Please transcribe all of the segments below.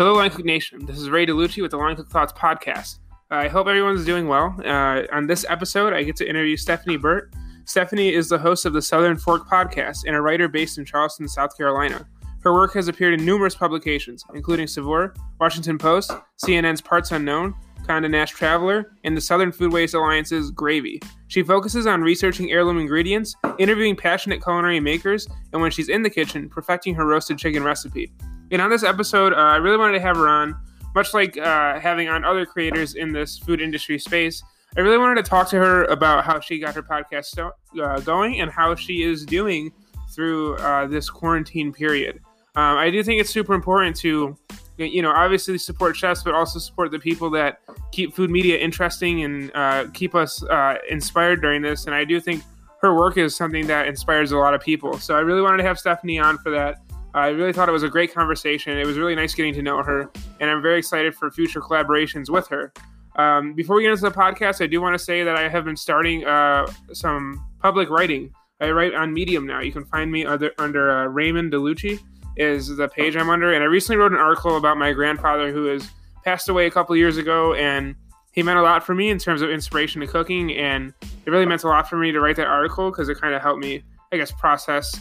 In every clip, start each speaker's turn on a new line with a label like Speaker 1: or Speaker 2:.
Speaker 1: Hello, Line Cook Nation. This is Ray DeLucci with the Line Cook Thoughts podcast. I hope everyone's doing well. Uh, on this episode, I get to interview Stephanie Burt. Stephanie is the host of the Southern Fork podcast and a writer based in Charleston, South Carolina. Her work has appeared in numerous publications, including Saveur, Washington Post, CNN's Parts Unknown, Condé Nast Traveler, and the Southern Foodways Alliance's Gravy. She focuses on researching heirloom ingredients, interviewing passionate culinary makers, and when she's in the kitchen, perfecting her roasted chicken recipe. And on this episode, uh, I really wanted to have her on, much like uh, having on other creators in this food industry space. I really wanted to talk to her about how she got her podcast st- uh, going and how she is doing through uh, this quarantine period. Um, I do think it's super important to, you know, obviously support chefs, but also support the people that keep food media interesting and uh, keep us uh, inspired during this. And I do think her work is something that inspires a lot of people. So I really wanted to have Stephanie on for that. I really thought it was a great conversation. It was really nice getting to know her, and I'm very excited for future collaborations with her. Um, before we get into the podcast, I do want to say that I have been starting uh, some public writing. I write on Medium now. You can find me under, under uh, Raymond DeLucci is the page I'm under, and I recently wrote an article about my grandfather who has passed away a couple years ago, and he meant a lot for me in terms of inspiration to cooking, and it really meant a lot for me to write that article because it kind of helped me, I guess, process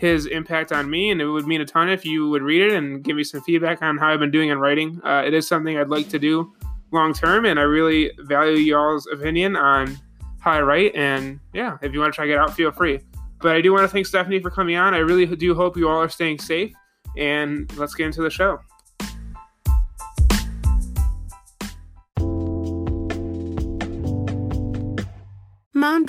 Speaker 1: his impact on me, and it would mean a ton if you would read it and give me some feedback on how I've been doing in writing. Uh, it is something I'd like to do long term, and I really value y'all's opinion on how I write. And yeah, if you want to try it out, feel free. But I do want to thank Stephanie for coming on. I really do hope you all are staying safe, and let's get into the show.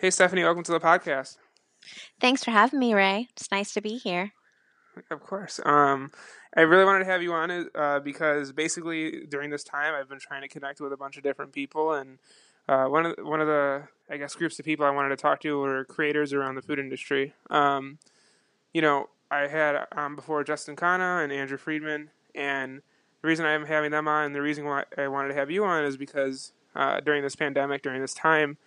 Speaker 1: Hey, Stephanie, welcome to the podcast.
Speaker 2: Thanks for having me, Ray. It's nice to be here.
Speaker 1: Of course. Um, I really wanted to have you on uh, because basically during this time I've been trying to connect with a bunch of different people, and uh, one of the, one of the I guess groups of people I wanted to talk to were creators around the food industry. Um, you know, I had um, before Justin Khanna and Andrew Friedman, and the reason I'm having them on, and the reason why I wanted to have you on, is because uh, during this pandemic, during this time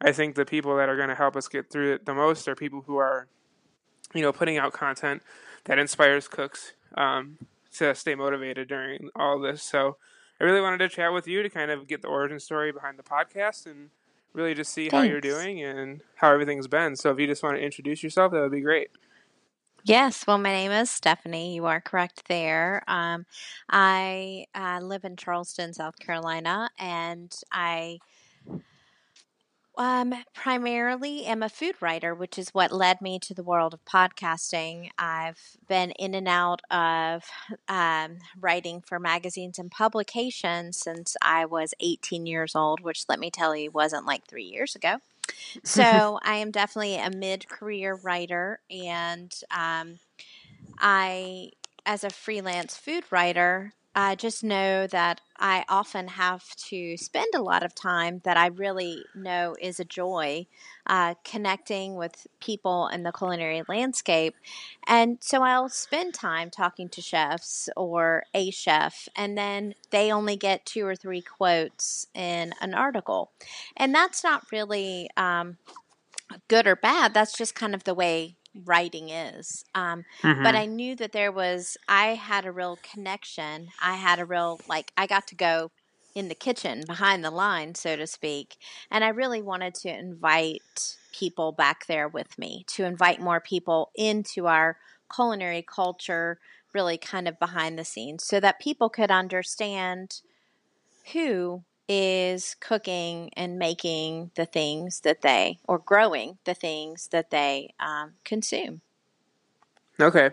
Speaker 1: I think the people that are going to help us get through it the most are people who are, you know, putting out content that inspires cooks um, to stay motivated during all this. So I really wanted to chat with you to kind of get the origin story behind the podcast and really just see Thanks. how you're doing and how everything's been. So if you just want to introduce yourself, that would be great.
Speaker 2: Yes, well, my name is Stephanie. You are correct there. Um, I uh, live in Charleston, South Carolina, and I um, primarily am a food writer, which is what led me to the world of podcasting. I've been in and out of um, writing for magazines and publications since I was 18 years old, which let me tell you wasn't like three years ago. So I am definitely a mid career writer, and um, I, as a freelance food writer, I just know that I often have to spend a lot of time that I really know is a joy uh, connecting with people in the culinary landscape. And so I'll spend time talking to chefs or a chef, and then they only get two or three quotes in an article. And that's not really um, good or bad, that's just kind of the way writing is. Um, mm-hmm. But I knew that there was, I had a real connection. I had a real, like, I got to go in the kitchen behind the line, so to speak. And I really wanted to invite people back there with me, to invite more people into our culinary culture, really kind of behind the scenes, so that people could understand who is cooking and making the things that they, or growing the things that they um, consume.
Speaker 1: Okay.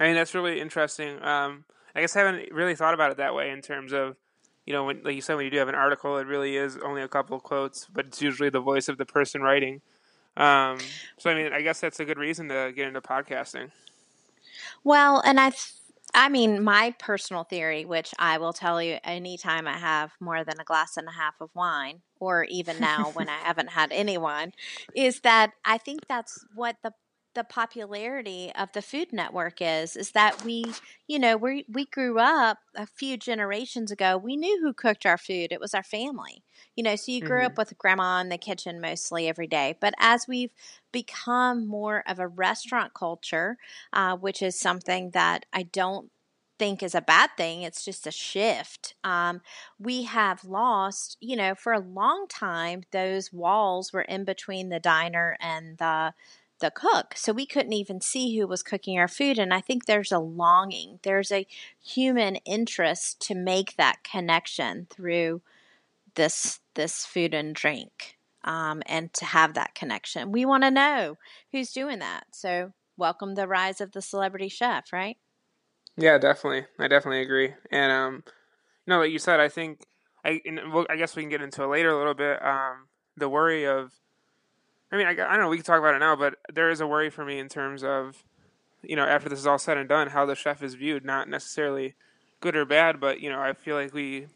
Speaker 1: I mean, that's really interesting. Um, I guess I haven't really thought about it that way in terms of, you know, when, like you said, when you do have an article, it really is only a couple of quotes, but it's usually the voice of the person writing. Um, so I mean, I guess that's a good reason to get into podcasting.
Speaker 2: Well, and I, th- I mean, my personal theory, which I will tell you anytime I have more than a glass and a half of wine, or even now when I haven't had any wine, is that I think that's what the the popularity of the Food Network is is that we, you know, we we grew up a few generations ago. We knew who cooked our food. It was our family. You know, so you grew mm-hmm. up with grandma in the kitchen mostly every day. But as we've become more of a restaurant culture, uh, which is something that I don't think is a bad thing. It's just a shift. Um, we have lost, you know, for a long time, those walls were in between the diner and the the cook. So we couldn't even see who was cooking our food. And I think there's a longing, there's a human interest to make that connection through this this food and drink. Um, and to have that connection. We want to know who's doing that. So welcome the rise of the celebrity chef, right?
Speaker 1: Yeah, definitely. I definitely agree. And um, you know, like you said, I think I, I guess we can get into it later a little bit. Um, the worry of I mean, I, I don't know. We can talk about it now, but there is a worry for me in terms of, you know, after this is all said and done, how the chef is viewed. Not necessarily good or bad, but you know, I feel like we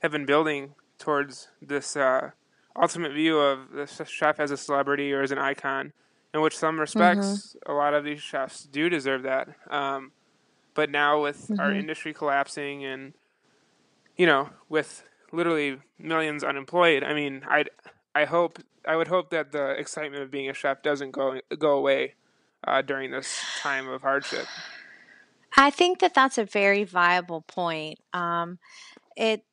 Speaker 1: have been building towards this uh, ultimate view of the chef as a celebrity or as an icon. In which some respects, mm-hmm. a lot of these chefs do deserve that. Um, but now with mm-hmm. our industry collapsing and you know, with literally millions unemployed, I mean, I I hope I would hope that the excitement of being a chef doesn't go go away uh, during this time of hardship.
Speaker 2: I think that that's a very viable point. Um, it,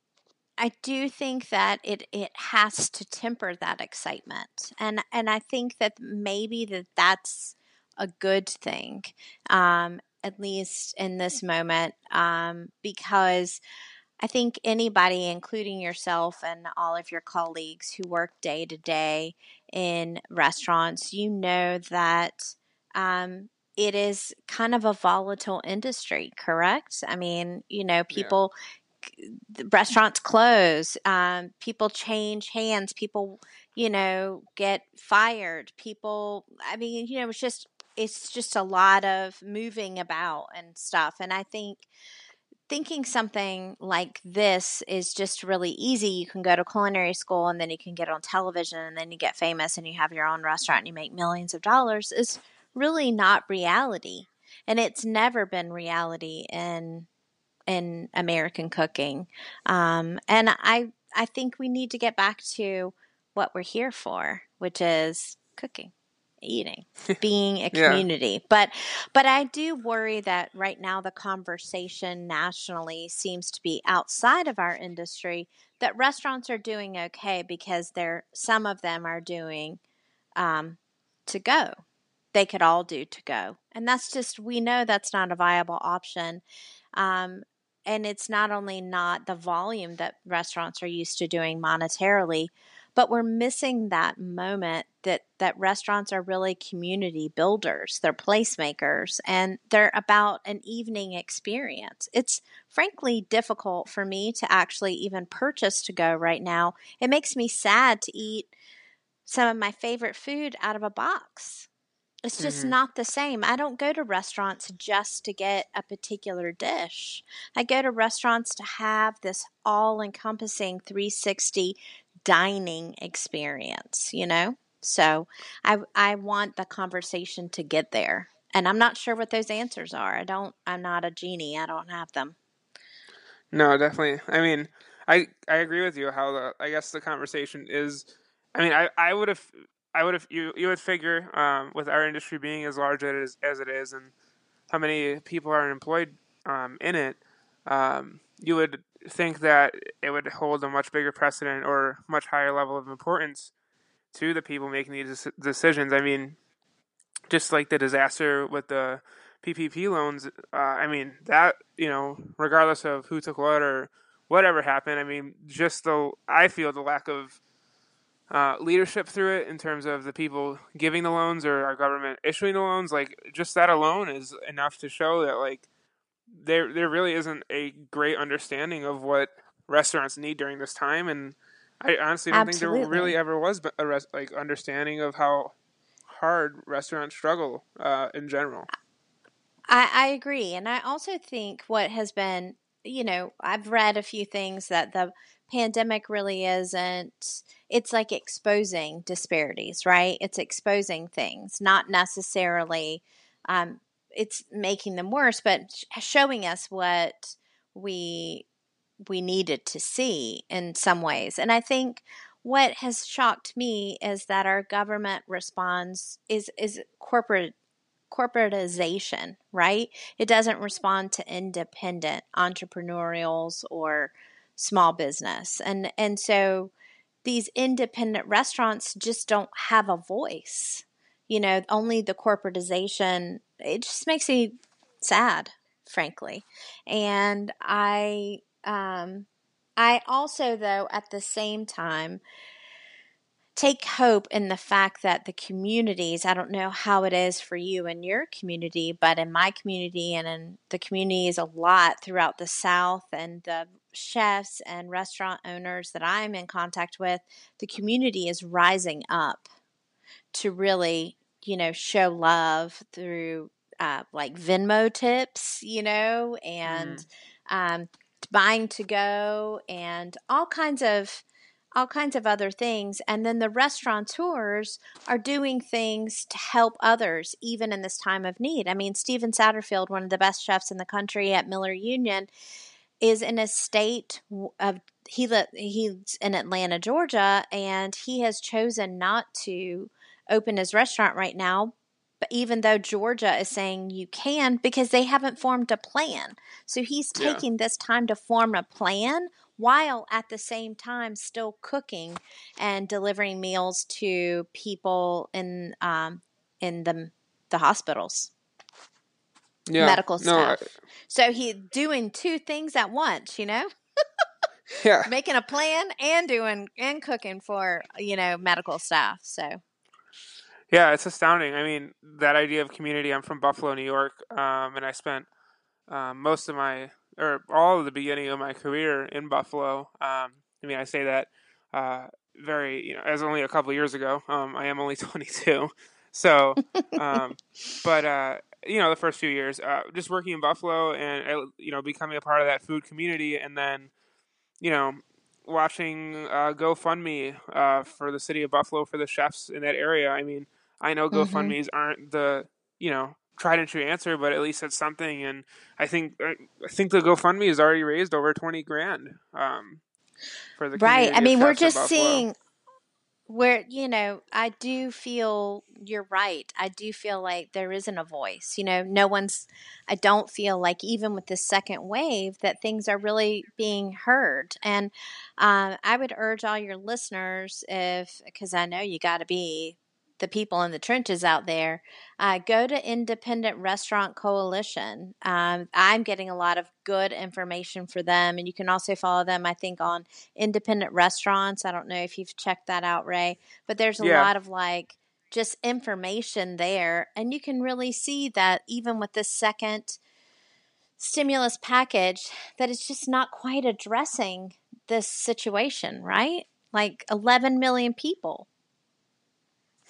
Speaker 2: I do think that it it has to temper that excitement, and and I think that maybe that that's a good thing, um, at least in this moment, um, because I think anybody, including yourself and all of your colleagues who work day to day in restaurants, you know that um, it is kind of a volatile industry, correct? I mean, you know, people. Yeah. Restaurants close, um, people change hands, people, you know, get fired. People, I mean, you know, it's just it's just a lot of moving about and stuff. And I think thinking something like this is just really easy. You can go to culinary school and then you can get on television and then you get famous and you have your own restaurant and you make millions of dollars is really not reality. And it's never been reality in in American cooking. Um, and I I think we need to get back to what we're here for, which is cooking eating being a community. Yeah. but but i do worry that right now the conversation nationally seems to be outside of our industry that restaurants are doing okay because they're some of them are doing um, to go. They could all do to go. And that's just we know that's not a viable option. Um, and it's not only not the volume that restaurants are used to doing monetarily but we're missing that moment that that restaurants are really community builders they're placemakers and they're about an evening experience it's frankly difficult for me to actually even purchase to go right now it makes me sad to eat some of my favorite food out of a box it's just mm-hmm. not the same. I don't go to restaurants just to get a particular dish. I go to restaurants to have this all encompassing 360 dining experience, you know? So I I want the conversation to get there. And I'm not sure what those answers are. I don't I'm not a genie. I don't have them.
Speaker 1: No, definitely. I mean, I I agree with you how the I guess the conversation is I mean, I I would have I would have you you would figure um, with our industry being as large as as it is and how many people are employed um, in it, um, you would think that it would hold a much bigger precedent or much higher level of importance to the people making these decisions. I mean, just like the disaster with the PPP loans, uh, I mean, that, you know, regardless of who took what or whatever happened, I mean, just the, I feel the lack of uh, leadership through it in terms of the people giving the loans or our government issuing the loans, like, just that alone is enough to show that, like, there there really isn't a great understanding of what restaurants need during this time, and I honestly don't Absolutely. think there really ever was a res- like understanding of how hard restaurants struggle uh, in general.
Speaker 2: I, I agree. And I also think what has been, you know, I've read a few things that the pandemic really isn't, it's like exposing disparities, right? It's exposing things, not necessarily, um, it's making them worse, but showing us what we we needed to see in some ways. And I think what has shocked me is that our government responds is is corporate corporatization, right? It doesn't respond to independent entrepreneurials or small business. And and so these independent restaurants just don't have a voice. You know, only the corporatization it just makes me sad, frankly. And I um I also though at the same time take hope in the fact that the communities, I don't know how it is for you in your community, but in my community and in the communities a lot throughout the South and the chefs and restaurant owners that I'm in contact with, the community is rising up to really, you know, show love through uh, like Venmo tips, you know, and mm. um, buying to go and all kinds of all kinds of other things. And then the restaurateurs are doing things to help others, even in this time of need. I mean, Steven Satterfield, one of the best chefs in the country at Miller Union, is in a state of he he's in Atlanta, Georgia, and he has chosen not to open his restaurant right now. But even though Georgia is saying you can, because they haven't formed a plan. So he's taking yeah. this time to form a plan while at the same time still cooking and delivering meals to people in um, in the the hospitals. Yeah, medical staff. No, I, so he's doing two things at once, you know?
Speaker 1: yeah.
Speaker 2: Making a plan and doing and cooking for, you know, medical staff. So
Speaker 1: yeah, it's astounding. I mean, that idea of community. I'm from Buffalo, New York, um, and I spent um, most of my or all of the beginning of my career in Buffalo. Um, I mean, I say that uh, very, you know, as only a couple years ago. Um, I am only 22, so, um, but uh, you know, the first few years, uh, just working in Buffalo and uh, you know, becoming a part of that food community, and then, you know, watching uh, GoFundMe uh, for the city of Buffalo for the chefs in that area. I mean, I know mm-hmm. GoFundmes aren't the you know tried and true answer, but at least it's something. And I think I think the GoFundMe has already raised over twenty grand um,
Speaker 2: for the right. I mean, we're just seeing where you know i do feel you're right i do feel like there isn't a voice you know no one's i don't feel like even with the second wave that things are really being heard and uh, i would urge all your listeners if because i know you got to be the people in the trenches out there, uh, go to Independent Restaurant Coalition. Um, I'm getting a lot of good information for them, and you can also follow them, I think, on Independent Restaurants. I don't know if you've checked that out, Ray, but there's a yeah. lot of like just information there, and you can really see that even with this second stimulus package, that it's just not quite addressing this situation, right? Like 11 million people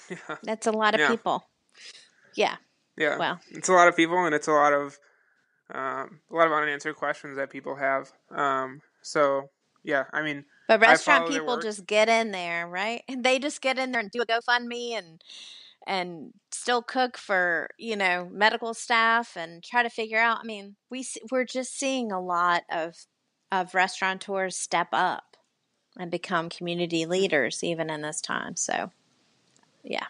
Speaker 2: yeah. That's a lot of yeah. people. Yeah.
Speaker 1: Yeah. Well, it's a lot of people, and it's a lot of um, a lot of unanswered questions that people have. Um, so yeah, I mean,
Speaker 2: but restaurant people just get in there, right? They just get in there and do a GoFundMe and and still cook for you know medical staff and try to figure out. I mean, we we're just seeing a lot of of restaurateurs step up and become community leaders even in this time. So yeah,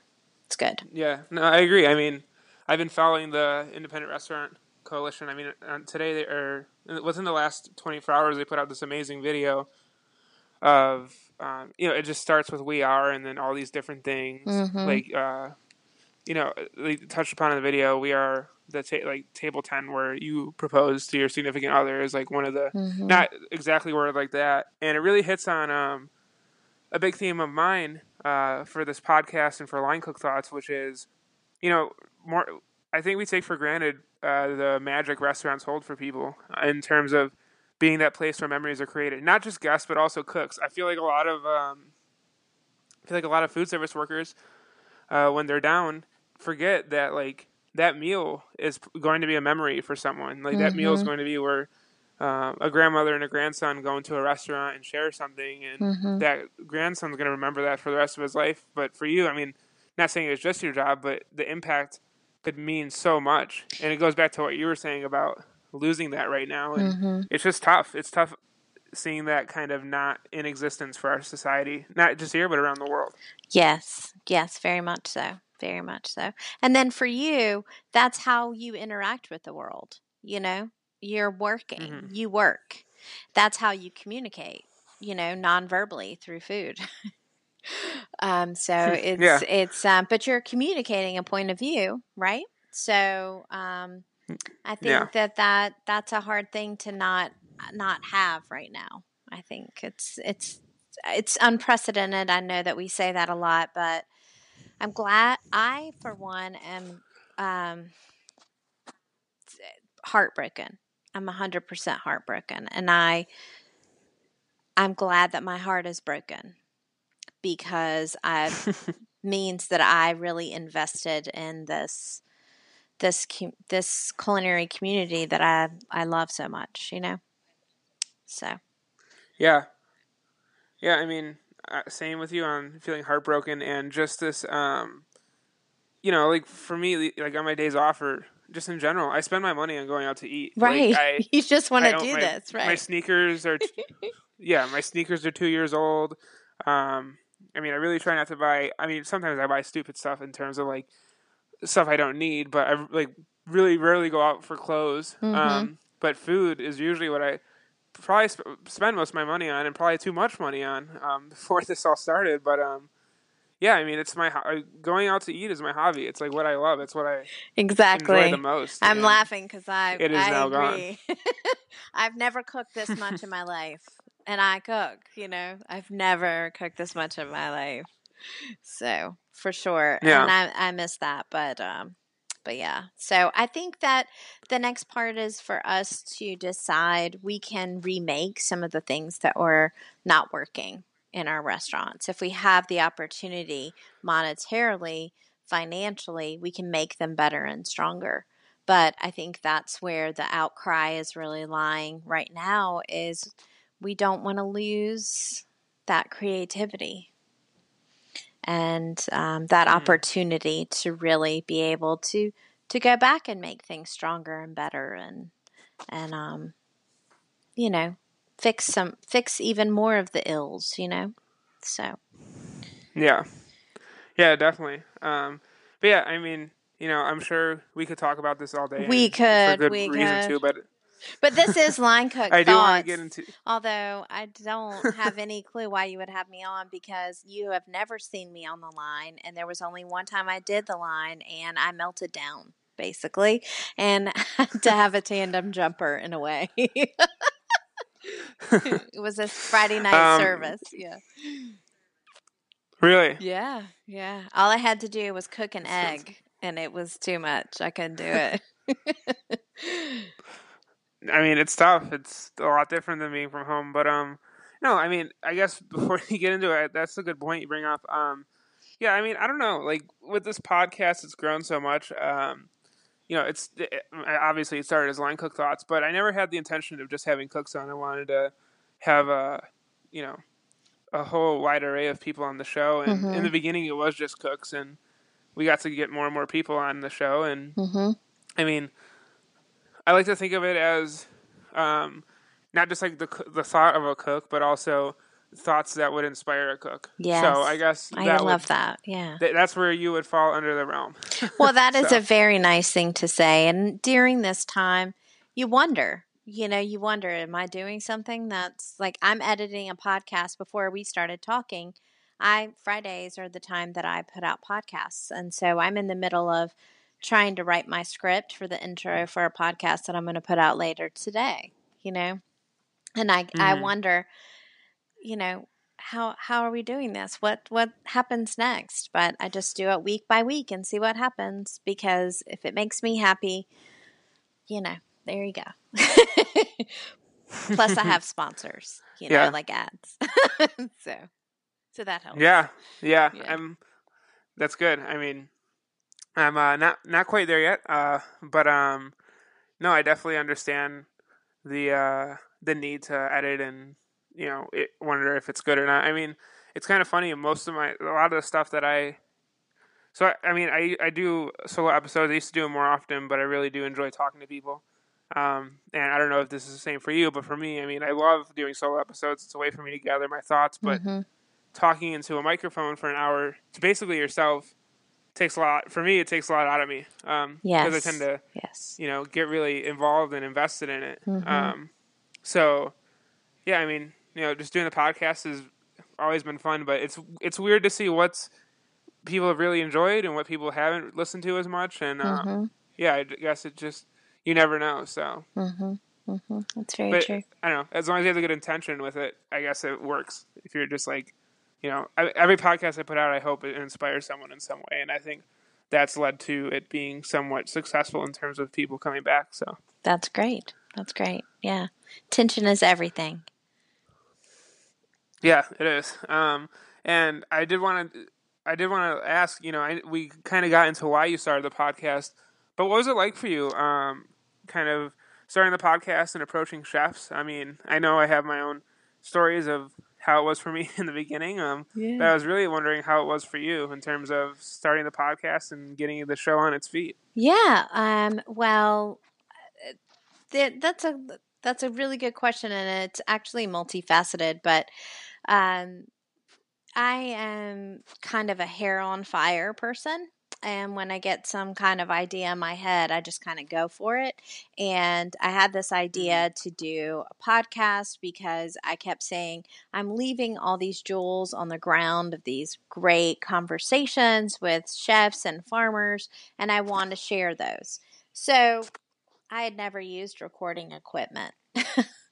Speaker 2: it's good.
Speaker 1: Yeah, no, I agree. I mean, I've been following the Independent Restaurant Coalition. I mean, today they are within the last 24 hours they put out this amazing video of um, you know it just starts with we are and then all these different things mm-hmm. like uh, you know they touched upon in the video we are the ta- like table 10 where you propose to your significant other is like one of the mm-hmm. not exactly worded like that and it really hits on um, a big theme of mine uh, for this podcast and for Line Cook Thoughts, which is, you know, more. I think we take for granted uh, the magic restaurants hold for people in terms of being that place where memories are created. Not just guests, but also cooks. I feel like a lot of, um, I feel like a lot of food service workers uh, when they're down forget that like that meal is going to be a memory for someone. Like that meal is
Speaker 2: Mm-hmm.
Speaker 1: going to be where uh, a grandmother and a grandson go into a restaurant and share something, and
Speaker 2: Mm-hmm.
Speaker 1: that grandson's going to remember that for the rest of his life. But for you, I mean, not saying it's just your job, but the impact could mean so much. And it goes back to what you were saying about losing that right now, and
Speaker 2: Mm-hmm.
Speaker 1: it's just tough. It's tough seeing that kind of not in existence for our society, not just here but around the world.
Speaker 2: Yes, yes, very much so. Very much so. And then for you, that's how you interact with the world. You know, you're working,
Speaker 1: Mhm.
Speaker 2: you work. That's how you communicate, you know, non verbally through food. um, so it's,
Speaker 1: Yeah.
Speaker 2: it's, um, but you're communicating a point of view, right? So, um, I think
Speaker 1: Yeah.
Speaker 2: that, that that's a hard thing to not, not have right now. I think it's, it's, it's unprecedented. I know that we say that a lot, but I'm glad I, for one, am um, heartbroken. I'm 100% heartbroken. And I, I'm glad that my heart is broken because I means that I really invested in this this this culinary community that I I love so much, you know. So
Speaker 1: Yeah. Yeah, I mean, uh, same with you on feeling heartbroken and just this, um, you know, like for me, like on my days off or just in general, I spend my money on going out to eat. Like,
Speaker 2: right,
Speaker 1: I,
Speaker 2: you just want to
Speaker 1: don't- my,
Speaker 2: this, right?
Speaker 1: My sneakers are, t- yeah, my sneakers are two years old. Um, I mean, I really try not to buy. I mean, sometimes I buy stupid stuff in terms of like stuff I don't need, but I like really rarely go out for clothes.
Speaker 2: Mhm.
Speaker 1: Um, but food is usually what I probably sp- spend most of my money on, and probably too much money on um, before this all started. But um, yeah, I mean, it's my ho- going out to eat is my hobby. It's like what I love. It's what I
Speaker 2: exactly.
Speaker 1: enjoy the most.
Speaker 2: I'm
Speaker 1: and-
Speaker 2: laughing because I
Speaker 1: it is
Speaker 2: I
Speaker 1: now gone.
Speaker 2: agree. I've never cooked this much in my life, and I cook. You know, I've never cooked this much in my life. So for sure,
Speaker 1: Yeah.
Speaker 2: and I I miss that, but um, but yeah. So I think that the next part is for us to decide we can remake some of the things that were not working in our restaurants. If we have the opportunity monetarily, financially, we can make them better and stronger. But I think that's where the outcry is really lying right now is we don't want to lose that creativity and um, that
Speaker 1: Mhm.
Speaker 2: opportunity to really be able to to go back and make things stronger and better and and um, you know fix some fix even more of the ills you know so
Speaker 1: Yeah, yeah, definitely. Um, but yeah, I mean, you know, I'm sure we could talk about this all day.
Speaker 2: We could,
Speaker 1: for good
Speaker 2: we
Speaker 1: reason
Speaker 2: could.
Speaker 1: too. But
Speaker 2: but this is line cook
Speaker 1: I do want
Speaker 2: thoughts
Speaker 1: to get into.
Speaker 2: although i don't have any clue why you would have me on because you have never seen me on the line and there was only one time i did the line and i melted down basically and had to have a tandem jumper in a way it was a friday night
Speaker 1: Um,
Speaker 2: service yeah
Speaker 1: Really?
Speaker 2: yeah yeah all i had to do was cook an egg and it was too much i couldn't do it
Speaker 1: I mean, it's tough. It's a lot different than being from home. But um, no, I mean, I guess before you get into it, that's a good point you bring up. Um, yeah, I mean, I don't know. Like with this podcast, it's grown so much. Um, you know, it's it, obviously it started as line cook thoughts, but I never had the intention of just having cooks on. I wanted to have a, you know, a whole wide array of people on the show. And in
Speaker 2: Mhm.
Speaker 1: the beginning, it was just cooks, and we got to get more and more people on the show. And
Speaker 2: mm-hmm.
Speaker 1: I mean, I like to think of it as um, not just like the the thought of a cook, but also thoughts that would inspire a cook.
Speaker 2: Yeah.
Speaker 1: So I guess
Speaker 2: i
Speaker 1: that
Speaker 2: love
Speaker 1: would,
Speaker 2: that yeah
Speaker 1: th- that's where you would fall under the realm.
Speaker 2: Well, that is
Speaker 1: So-
Speaker 2: a very nice thing to say. And during this time, you wonder, you know, you wonder, am I doing something that's like I'm editing a podcast before we started talking? I Fridays are the time that I put out podcasts. And so I'm in the middle of trying to write my script for the intro for a podcast that I'm going to put out later today, you know? And I I
Speaker 1: Mhm.
Speaker 2: wonder, you know, how how are we doing this? What what happens next? But I just do it week by week and see what happens because if it makes me happy, you know, there you go. Plus I have sponsors, you know,
Speaker 1: Yeah.
Speaker 2: like ads. so so that helps.
Speaker 1: Yeah, yeah.
Speaker 2: Yeah.
Speaker 1: I'm that's good. I mean, I'm uh, not not quite there yet, uh, but um, no, I definitely understand the uh, the need to edit and you know it, wonder if it's good or not. I mean, it's kind of funny. Most of my a lot of the stuff that I so I, I mean I I do solo episodes. I used to do them more often, but I really do enjoy talking to people. Um, and I don't know if this is the same for you, but for me, I mean, I love doing solo episodes. It's a way for me to gather my thoughts, but mm-hmm. talking into a microphone for an hour to basically yourself takes a lot. For me, it takes a lot out of me. Um,
Speaker 2: yes.
Speaker 1: Because I tend to,
Speaker 2: yes.
Speaker 1: you know, get really involved and invested in it. Mm-hmm. Um, so, yeah, I mean, you know, just doing the podcast has always been fun, but it's it's weird to see what's people have really enjoyed and what people haven't listened to as much. And uh, mm-hmm. yeah, I guess it just you never know. So.
Speaker 2: Mm-hmm. Mm-hmm. That's very but, true.
Speaker 1: I don't know. As long as you have a good intention with it, I guess it works. If you're just like, you know, I, every podcast I put out, I hope it inspires someone in some way, and I think that's led to it being somewhat successful in terms of people coming back. So
Speaker 2: that's great. That's great. Yeah, tension is everything.
Speaker 1: Yeah, it is. Um, and I did want to, I did want to ask. You know, I, we kind of got into why you started the podcast, but what was it like for you? Um, kind of starting the podcast and approaching chefs. I mean, I know I have my own stories of how it was for me in the beginning. Um, yeah. But I was really wondering how it was for you in terms of starting the podcast and getting the show on its feet.
Speaker 2: Yeah. Um, well, uh, that's a that's a really good question, and it's actually multifaceted. But um, I am kind of a hair on fire person and when I get some kind of idea in my head, I just kind of go for it. And I had this idea mm-hmm. to do a podcast because I kept saying, I'm leaving all these jewels on the ground of these great conversations with chefs and farmers, and I want to share those. So I had never used recording equipment.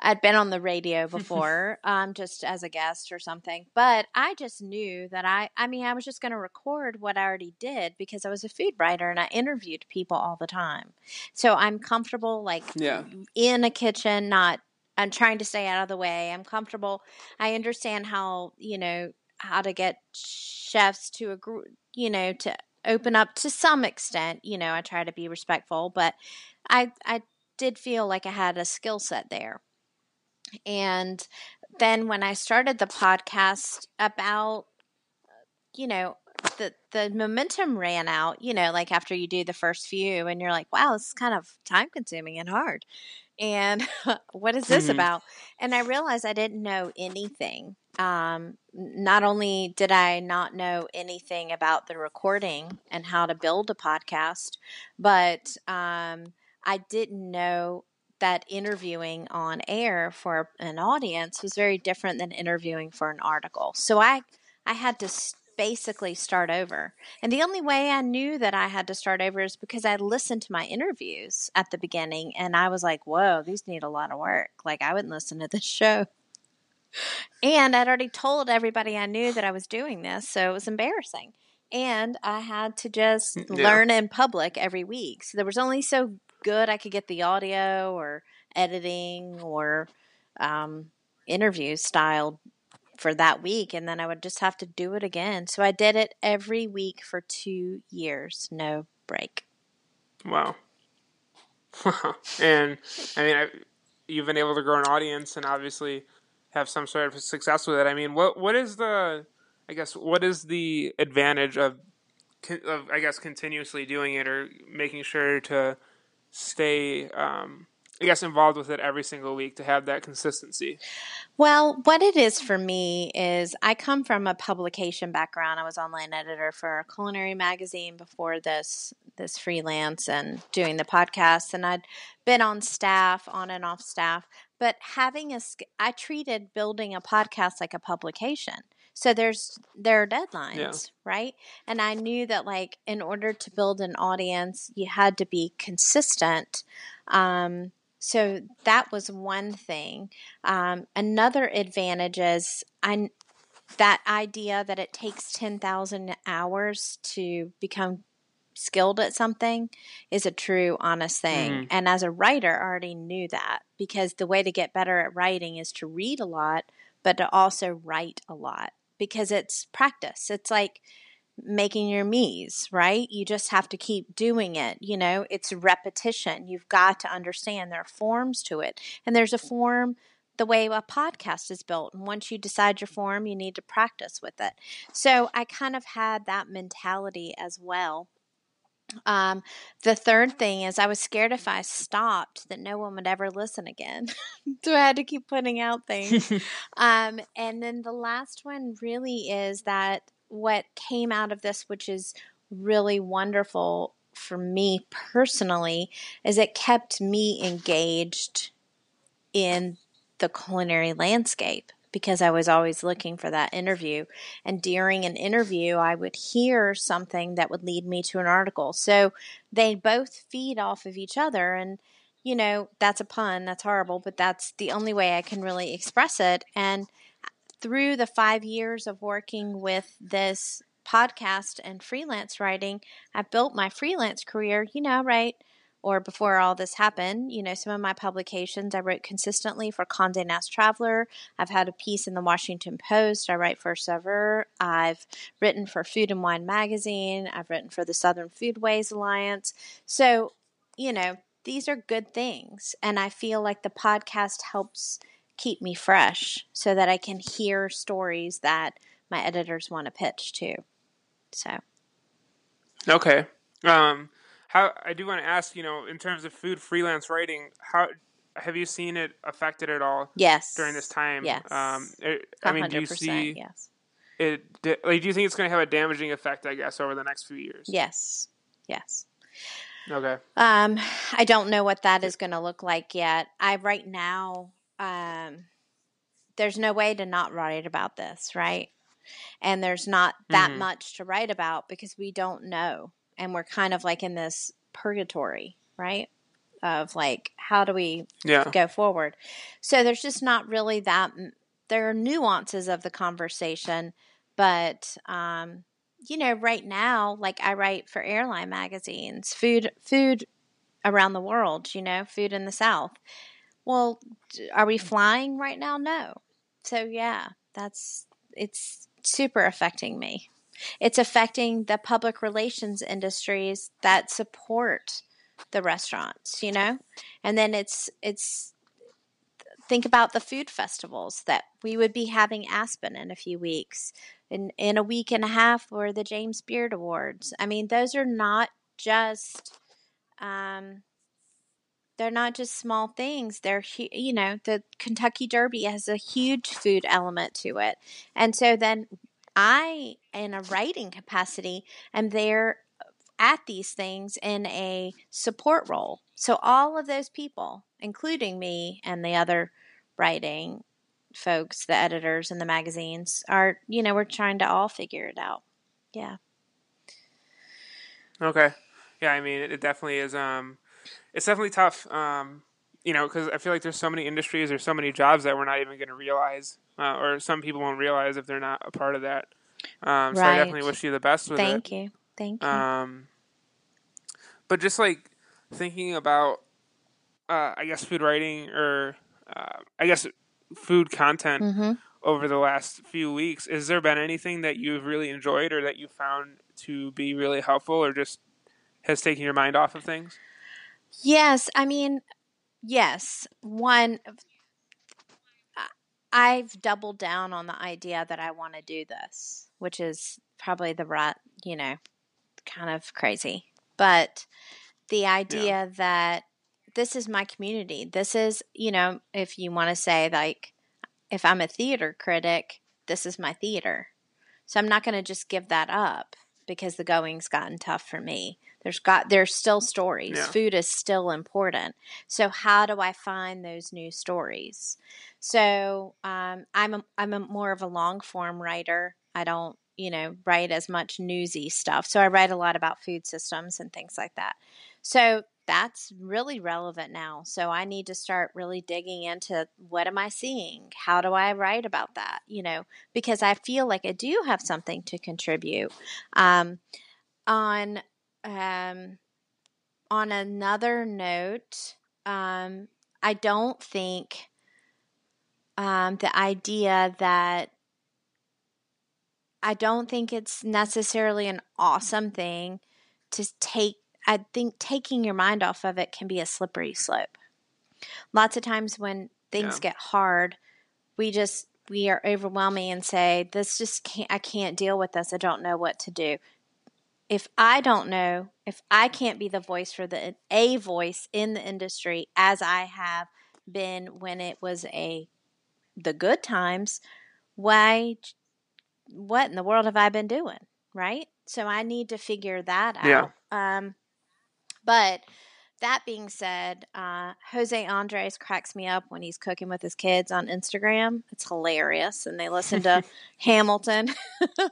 Speaker 2: I'd been on the radio before, um, just as a guest or something, but I just knew that I, I mean, I was just going to record what I already did because I was a food writer and I interviewed people all the time. So I'm comfortable, like,
Speaker 1: yeah.
Speaker 2: in a kitchen, not, I'm trying to stay out of the way. I'm comfortable. I understand how, you know, how to get chefs to agree, you know, to open up to some extent. You know, I try to be respectful, but I, I, did feel like I had a skill set there. And then when I started the podcast about you know the the momentum ran out, you know, like after you do the first few and you're like, wow, this is kind of time consuming and hard. And what is this mm-hmm. about? And I realized I didn't know anything. Um, not only did I not know anything about the recording and how to build a podcast, but um, I didn't know that interviewing on air for an audience was very different than interviewing for an article. So I I had to basically start over. And the only way I knew that I had to start over is because I listened to my interviews at the beginning and I was like, "Whoa, these need a lot of work." Like I wouldn't listen to this show. And I'd already told everybody I knew that I was doing this, so it was embarrassing. And I had to just mm, yeah. learn in public every week. So there was only so good I could get the audio or editing or um, interview style for that week, and then I would just have to do it again. So I did it every week for two years, no break.
Speaker 1: Wow. and I mean, I, you've been able to grow an audience and obviously have some sort of success with it. I mean, what what is the, I guess, what is the advantage of, of I guess, continuously doing it or making sure to stay um, I guess involved with it every single week to have that consistency?
Speaker 2: Well, what it is for me is I come from a publication background. I was online editor for a culinary magazine before this this freelance and doing the podcast and I'd been on staff, on and off staff, but having a I treated building a podcast like a publication. So there's there are deadlines, yeah. right? And I knew that like in order to build an audience, you had to be consistent. Um, so that was one thing. Um, another advantage is I that idea that it takes 10,000 hours to become skilled at something is a true honest thing. Mm-hmm. And as a writer, I already knew that because the way to get better at writing is to read a lot, but to also write a lot because it's practice. It's like making your mise, right? You just have to keep doing it. You know, it's repetition. You've got to understand there are forms to it. And there's a form the way a podcast is built. And once you decide your form, you need to practice with it. So I kind of had that mentality as well. Um, the third thing is I was scared if I stopped that no one would ever listen again. so I had to keep putting out things. um, and then the last one really is that what came out of this, which is really wonderful for me personally, is it kept me engaged in the culinary landscape because I was always looking for that interview. And during an interview, I would hear something that would lead me to an article. So they both feed off of each other. And, you know, that's a pun, that's horrible, but that's the only way I can really express it. And through the five years of working with this podcast and freelance writing, I've built my freelance career, you know, right? Or before all this happened, you know, some of my publications I wrote consistently for Condé Nast Traveler. I've had a piece in the Washington Post. I write for Saveur. I've written for Food and Wine Magazine. I've written for the Southern Foodways Alliance. So, you know, these are good things. And I feel like the podcast helps keep me fresh so that I can hear stories that my editors want to pitch to. So.
Speaker 1: Okay. Um, how I do want to ask, you know, in terms of food freelance writing, how have you seen it affected at all?
Speaker 2: Yes.
Speaker 1: During this time,
Speaker 2: yes.
Speaker 1: Um, it, I mean, do you see?
Speaker 2: Yes.
Speaker 1: It like, do you think it's going to have a damaging effect? I guess over the next few years.
Speaker 2: Yes. Yes.
Speaker 1: Okay.
Speaker 2: Um, I don't know what that is going to look like yet. I right now, um, there's no way to not write about this, right? And there's not that mm-hmm. much to write about because we don't know and we're kind of like in this purgatory, right? Of like, how do we
Speaker 1: yeah.
Speaker 2: go forward? So there's just not really that. There are nuances of the conversation, but um, you know, right now, like I write for airline magazines, food, food around the world. You know, food in the South. Well, are we flying right now? No. So yeah, that's it's super affecting me. It's affecting the public relations industries that support the restaurants, you know? And then it's it's think about the food festivals that we would be having Aspen in a few weeks. In in a week and a half or the James Beard Awards. I mean, those are not just um they're not just small things. They're, you know, the Kentucky Derby has a huge food element to it. And so then I, in a writing capacity, am there at these things in a support role. So all of those people, including me and the other writing folks, the editors and the magazines, are, you know, we're trying to all figure it out. Yeah.
Speaker 1: Okay. Yeah, I mean, it definitely is. Um, it's definitely tough. Um, you know, because I feel like there's so many industries, there's so many jobs that we're not even going to realize, uh, or some people won't realize if they're not a part of that. Um, so. I definitely wish you the best with
Speaker 2: Thank
Speaker 1: it.
Speaker 2: Thank you. Thank you.
Speaker 1: Um, but just like thinking about, uh, I guess food writing or uh, I guess food content
Speaker 2: mm-hmm.
Speaker 1: over the last few weeks, has there been anything that you've really enjoyed or that you found to be really helpful or just has taken your mind off of things?
Speaker 2: Yes, I mean, yes. One, uh, I've doubled down on the idea that I want to do this, which is probably the right, you know, kind of crazy. But the idea yeah. that this is my community. This is, you know, if you want to say like if I'm a theater critic, this is my theater. So I'm not going to just give that up because the going's gotten tough for me. There's got there's still stories. Yeah. Food is still important. So how do I find those new stories? So um, I'm a, I'm a more of a long form writer. I don't you know write as much newsy stuff. So I write a lot about food systems and things like that. So that's really relevant now. So I need to start really digging into what am I seeing? How do I write about that? You know, because I feel like I do have something to contribute. Um, on um, on another note, um, I don't think um, the idea that I don't think it's necessarily an awesome thing to take. I think taking your mind off of it can be a slippery slope. Lots of times when things yeah. get hard, we just we are overwhelming and say, "This just can't. I can't deal with this. I don't know what to do." If I don't know, if I can't be the voice for the a voice in the industry as I have been when it was a the good times, why what in the world have I been doing? Right? So I need to figure that out. Yeah. Um, but that being said, uh, Jose Andres cracks me up when he's cooking with his kids on Instagram. It's hilarious, and they listen to Hamilton.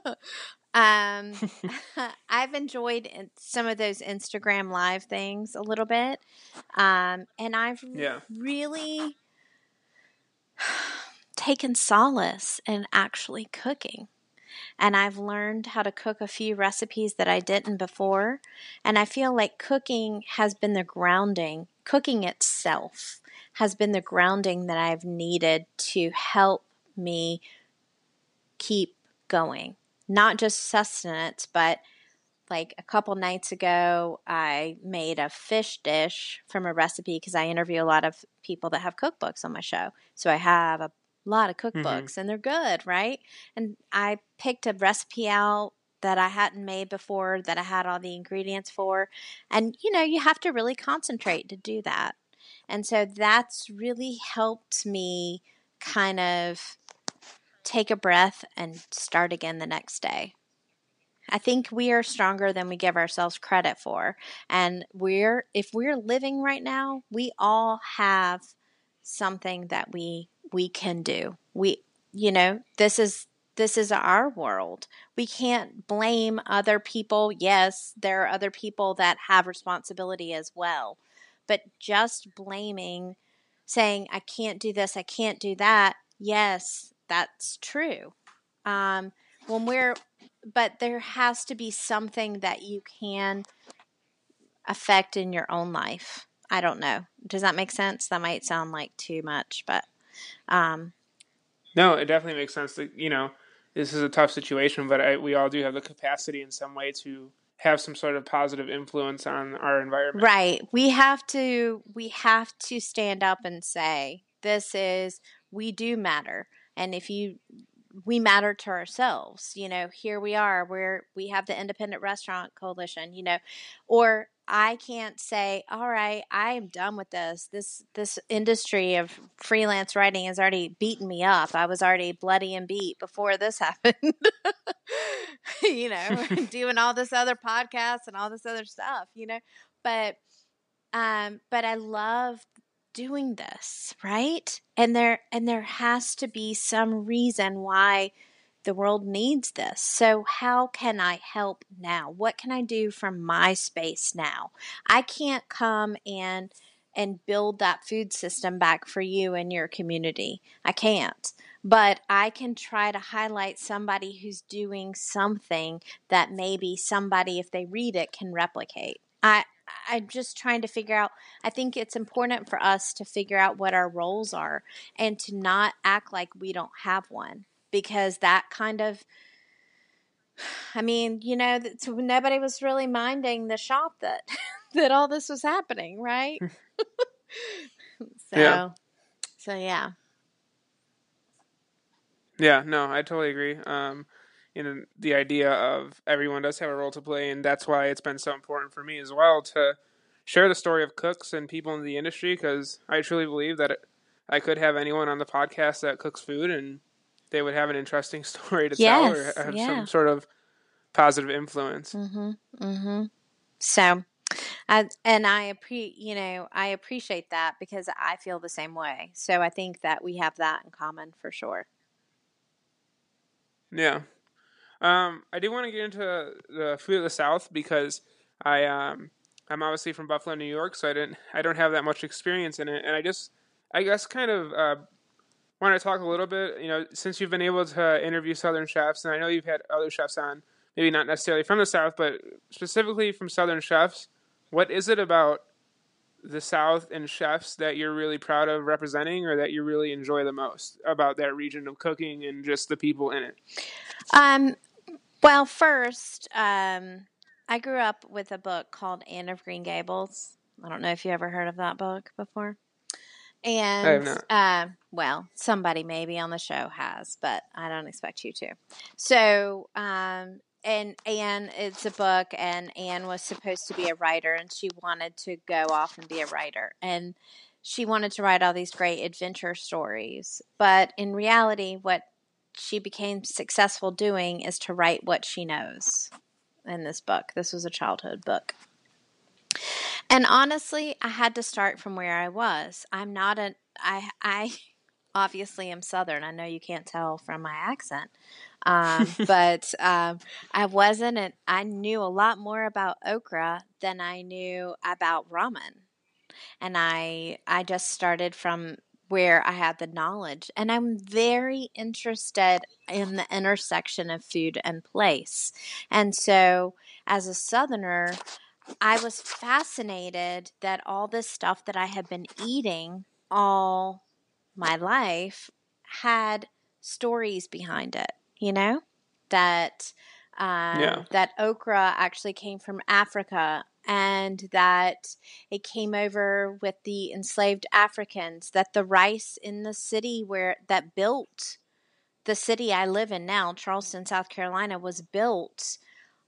Speaker 2: um, I've enjoyed some of those Instagram live things a little bit, um, and I've yeah. really taken solace in actually cooking and I've learned how to cook a few recipes that I didn't before. And I feel like cooking has been the grounding, cooking itself has been the grounding that I've needed to help me keep going. Not just sustenance, but like a couple nights ago, I made a fish dish from a recipe because I interview a lot of people that have cookbooks on my show. So I have a lot of cookbooks mm-hmm. and they're good, right? And I picked a recipe out that I hadn't made before that I had all the ingredients for. And you know, you have to really concentrate to do that. And so that's really helped me kind of take a breath and start again the next day. I think we are stronger than we give ourselves credit for. And we're if we're living right now, we all have something that we we can do. We, you know, this is this is our world. We can't blame other people. Yes, there are other people that have responsibility as well. But just blaming, saying, I can't do this, I can't do that, yes, that's true. Um, when we're, but there has to be something that you can affect in your own life. I don't know. Does that make sense? That might sound like too much, but um,
Speaker 1: no, it definitely makes sense. That, you know, this is a tough situation, but I, we all do have the capacity in some way to have some sort of positive influence on our environment.
Speaker 2: Right. We have to we have to stand up and say this is we do matter. And if you we matter to ourselves, you know, here we are, we're we have the independent restaurant coalition, you know, or I can't say, all right, I am done with this. This this industry of freelance writing has already beaten me up. I was already bloody and beat before this happened. you know, doing all this other podcasts and all this other stuff, you know. But um but I love doing this, right? And there and there has to be some reason why the world needs this. So, how can I help now? What can I do from my space now? I can't come and and build that food system back for you and your community. I can't. But I can try to highlight somebody who's doing something that maybe somebody, if they read it, can replicate. I, I'm just trying to figure out. I think it's important for us to figure out what our roles are and to not act like we don't have one because that kind of I mean, you know, so nobody was really minding the shop that that all this was happening, right? so, yeah. so yeah.
Speaker 1: Yeah, no, I totally agree. Um, you know, the idea of everyone does have a role to play, and that's why it's been so important for me as well to share the story of cooks and people in the industry because I truly believe that it, I could have anyone on the podcast that cooks food and they would have an interesting story to yes, tell or have yeah. some sort of positive influence.
Speaker 2: Mm-hmm. Mm-hmm. So, I, and I appre- you know, I appreciate that because I feel the same way. So I think that we have that in common for sure.
Speaker 1: Yeah. Um, I do want to get into the food of the South because I um, I'm obviously from Buffalo, New York, so I didn't I don't have that much experience in it, and I just I guess kind of uh, want to talk a little bit. You know, since you've been able to interview Southern chefs, and I know you've had other chefs on, maybe not necessarily from the South, but specifically from Southern chefs. What is it about the South and chefs that you're really proud of representing, or that you really enjoy the most about that region of cooking and just the people in it?
Speaker 2: Um, Well, first, um, I grew up with a book called Anne of Green Gables. I don't know if you ever heard of that book before. And uh, well, somebody maybe on the show has, but I don't expect you to. So, um, and Anne, it's a book, and Anne was supposed to be a writer, and she wanted to go off and be a writer, and she wanted to write all these great adventure stories. But in reality, what she became successful doing is to write what she knows in this book. This was a childhood book. And honestly, I had to start from where I was. I'm not a I I obviously am southern. I know you can't tell from my accent. Um, but um, I wasn't an, I knew a lot more about okra than I knew about ramen. And I I just started from where I had the knowledge. And I'm very interested in the intersection of food and place. And so, as a Southerner, I was fascinated that all this stuff that I had been eating all my life had stories behind it, you know? That um, yeah. that okra actually came from Africa and that it came over with the enslaved Africans, that the rice in the city where that built the city I live in now, Charleston, South Carolina, was built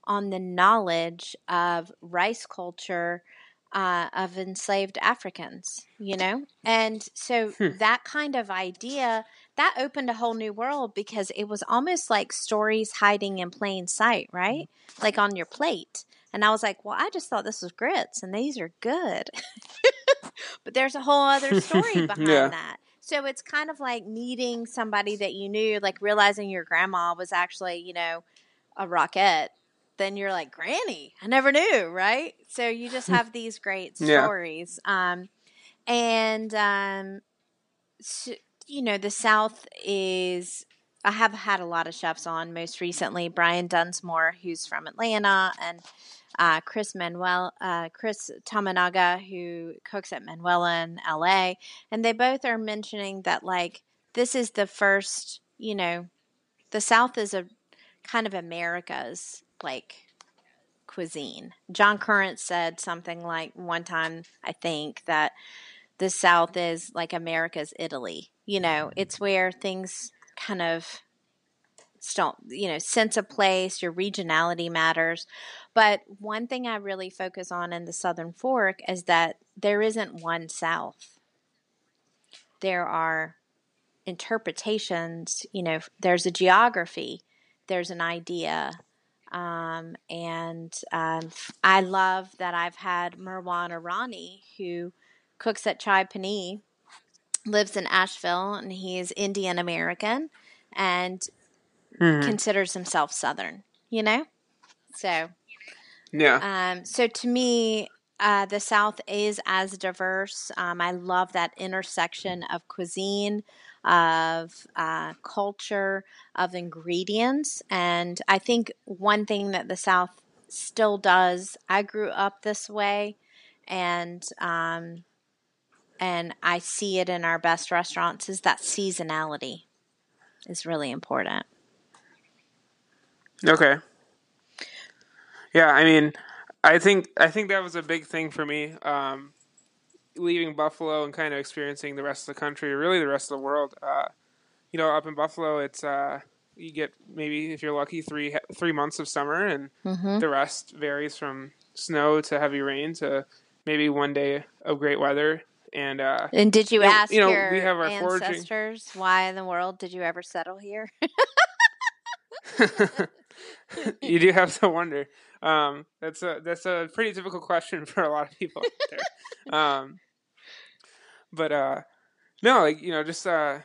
Speaker 2: on the knowledge of rice culture uh, of enslaved Africans, you know? And so hmm. that kind of idea that opened a whole new world because it was almost like stories hiding in plain sight, right? Like on your plate. And I was like, well, I just thought this was grits and these are good. but there's a whole other story behind yeah. that. So it's kind of like meeting somebody that you knew, like realizing your grandma was actually, you know, a rocket. Then you're like, Granny, I never knew, right? So you just have these great stories. Yeah. Um, and, um, so, you know, the South is I have had a lot of chefs on. Most recently, Brian Dunsmore, who's from Atlanta, and uh, Chris Manuel, uh, Kris Tominaga, who cooks at Manuela in LA, and they both are mentioning that like this is the first, you know, the South is a kind of America's like cuisine. John Currence said something like one time, I think that the South is like America's Italy. You know, it's where things kind of still, you know, sense of place, your regionality matters. But one thing I really focus on in the Southern Fork is that there isn't one South. There are interpretations, you know, there's a geography, there's an idea. Um, and um, I love that I've had Meherwan Irani, who cooks at Chai Pani, lives in Asheville, and he's Indian American and mm-hmm. considers himself Southern, you know? So,
Speaker 1: yeah.
Speaker 2: Um, so to me, uh, the South is as diverse. Um, I love that intersection of cuisine, of uh, culture, of ingredients. And I think one thing that the South still does, I grew up this way, and um, and I see it in our best restaurants, is that seasonality is really important.
Speaker 1: Okay. Yeah, I mean, I think I think that was a big thing for me. Um, leaving Buffalo and kind of experiencing the rest of the country, really the rest of the world. Uh, you know, up in Buffalo, it's uh, you get maybe if you're lucky three three months of summer, and mm-hmm. the rest varies from snow to heavy rain to maybe one day of great weather. And uh,
Speaker 2: and did you, you ask know, you know, your we have our ancestors foraging. why in the world did you ever settle here?
Speaker 1: you do have to wonder. Um, that's a that's a pretty difficult question for a lot of people out there. um, but uh, no, like you know, just uh,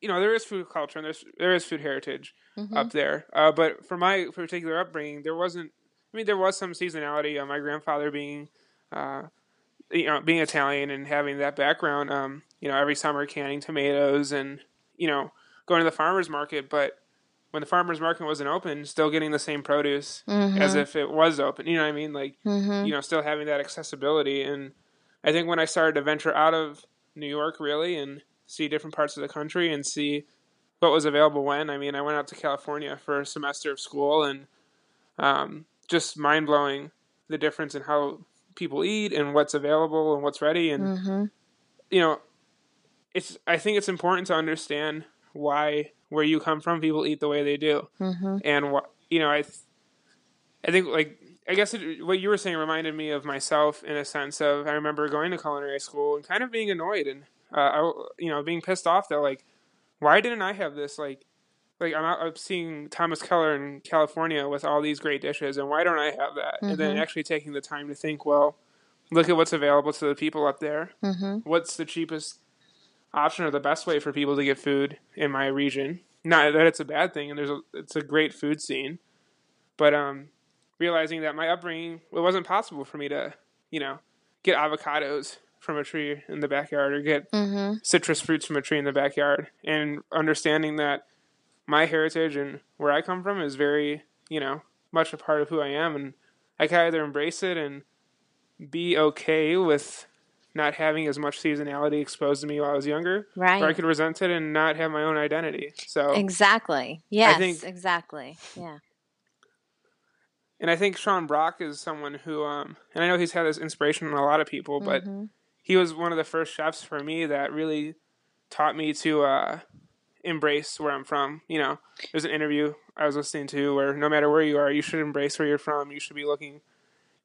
Speaker 1: you know, there is food culture and there's there is food heritage mm-hmm. up there. Uh, but for my particular upbringing, there wasn't. I mean, there was some seasonality. Uh, my grandfather being, uh, you know, being Italian and having that background. Um, you know, every summer canning tomatoes and you know going to the farmers market, but when the farmers market wasn't open, still getting the same produce mm-hmm. as if it was open. You know what I mean? Like, mm-hmm. you know, still having that accessibility. And I think when I started to venture out of New York, really, and see different parts of the country and see what was available when, I mean, I went out to California for a semester of school and um, just mind blowing the difference in how people eat and what's available and what's ready and
Speaker 2: Mm-hmm.
Speaker 1: you know it's i think it's important to understand why where you come from people eat the way they do
Speaker 2: Mm-hmm.
Speaker 1: and what you know i i think like i guess it, what you were saying reminded me of myself in a sense of i remember going to culinary school and kind of being annoyed and uh, I, you know being pissed off that like why didn't i have this like like I'm, out, I'm seeing thomas keller in california with all these great dishes and why don't i have that and then
Speaker 2: Mhm.
Speaker 1: actually taking the time to think well look at what's available to the people up there
Speaker 2: Mm-hmm.
Speaker 1: what's the cheapest option or the best way for people to get food in my region. Not that it's a bad thing, and there's a it's a great food scene, but um, realizing that my upbringing it wasn't possible for me to you know get avocados from a tree in the backyard or get
Speaker 2: Mm-hmm.
Speaker 1: citrus fruits from a tree in the backyard, and understanding that my heritage and where I come from is very you know much a part of who I am, and I can either embrace it and be okay with not having as much seasonality exposed to me while I was younger, right? or I could resent it and not have my own identity. So,
Speaker 2: Exactly. Yes.
Speaker 1: think-
Speaker 2: exactly. Yeah.
Speaker 1: and I think Sean Brock is someone who, um, and I know he's had this inspiration in a lot of people, but
Speaker 2: Mhm.
Speaker 1: he was one of the first chefs for me that really taught me to uh, embrace where I'm from. You know, there's an interview I was listening to where no matter where you are, you should embrace where you're from. You should be looking